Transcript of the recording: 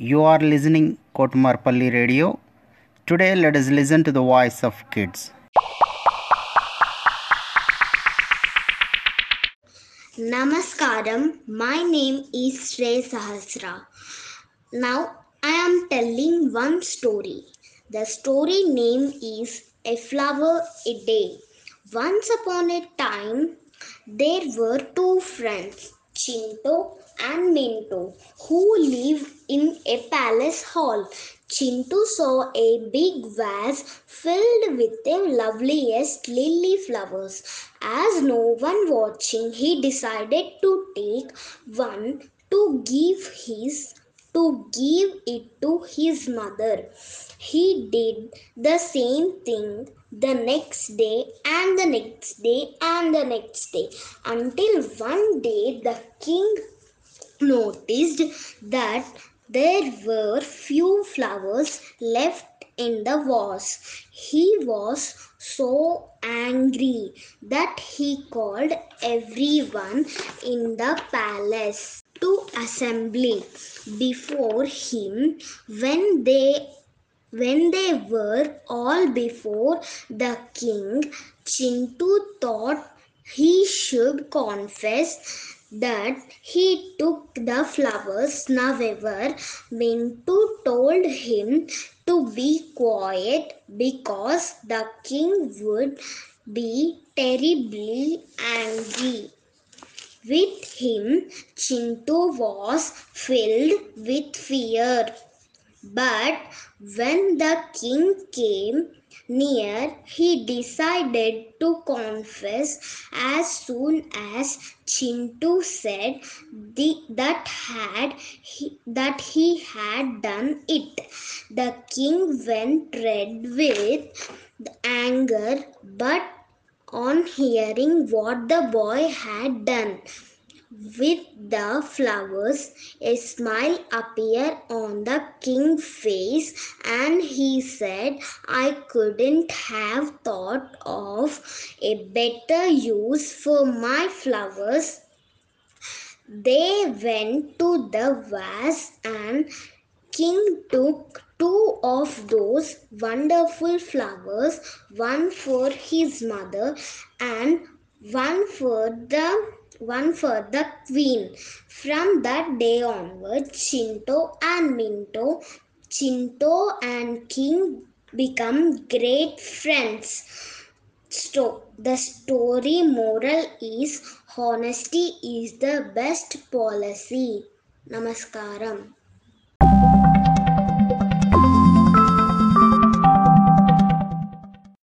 You are listening Kotamarpally Radio. Today let us listen to the voice of kids. Namaskaram, my name is Sreya Sahasra. Now I am telling one story. The story name is A Flower a Day. Once upon a time, there were two friends, Chintu and Mintu, who lived in a palace hall. Chintu saw a big vase filled with the loveliest lily flowers. As no one watching, he decided to take one to give his to give it to his mother. He did the same thing the next day and the next day and the next day until one day the king noticed that there were few flowers left in the vase. He was so angry that he called everyone in the palace to assembly before him when they when they were all before the king chintu thought he should confess that he took the flowers. However, Mintu told him to be quiet because the king would be terribly angry. With him, Chintu was filled with fear. But when the king came near, he decided to confess as soon as Chintu said the, that had he, that he had done it. The king went red with anger, but on hearing what the boy had done, with the flowers, a smile appeared on the king's face, and he said, I couldn't have thought of a better use for my flowers. They went to the vase, and king took two of those wonderful flowers, one for his mother and one for the one for the queen. From that day onward, Chintu and Mintu, Chintu and King become great friends. Sto- the story moral is honesty is the best policy. Namaskaram.